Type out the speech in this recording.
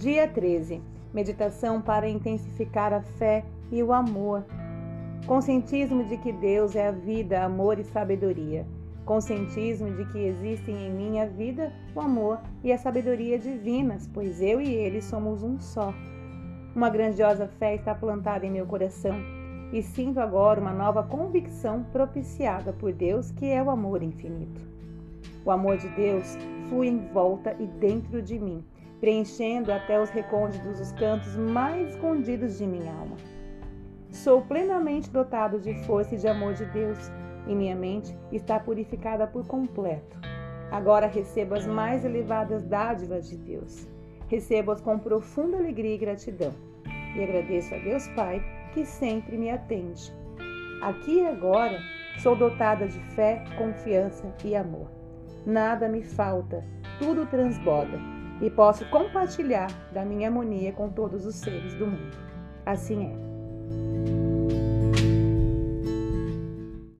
Dia 13. Meditação para intensificar a fé e o amor. Conscientismo de que Deus é a vida, amor e sabedoria. Conscientismo de que existem em mim a vida, o amor e a sabedoria divinas, pois eu e ele somos um só. Uma grandiosa fé está plantada em meu coração e sinto agora uma nova convicção propiciada por Deus, que é o amor infinito. O amor de Deus flui em volta e dentro de mim, preenchendo até os recônditos dos cantos mais escondidos de minha alma. Sou plenamente dotado de força e de amor de Deus, e minha mente está purificada por completo. Agora recebo as mais elevadas dádivas de Deus. Recebo-as com profunda alegria e gratidão. E agradeço a Deus Pai que sempre me atende. Aqui e agora sou dotada de fé, confiança e amor. Nada me falta, tudo transborda e posso compartilhar da minha harmonia com todos os seres do mundo. Assim é.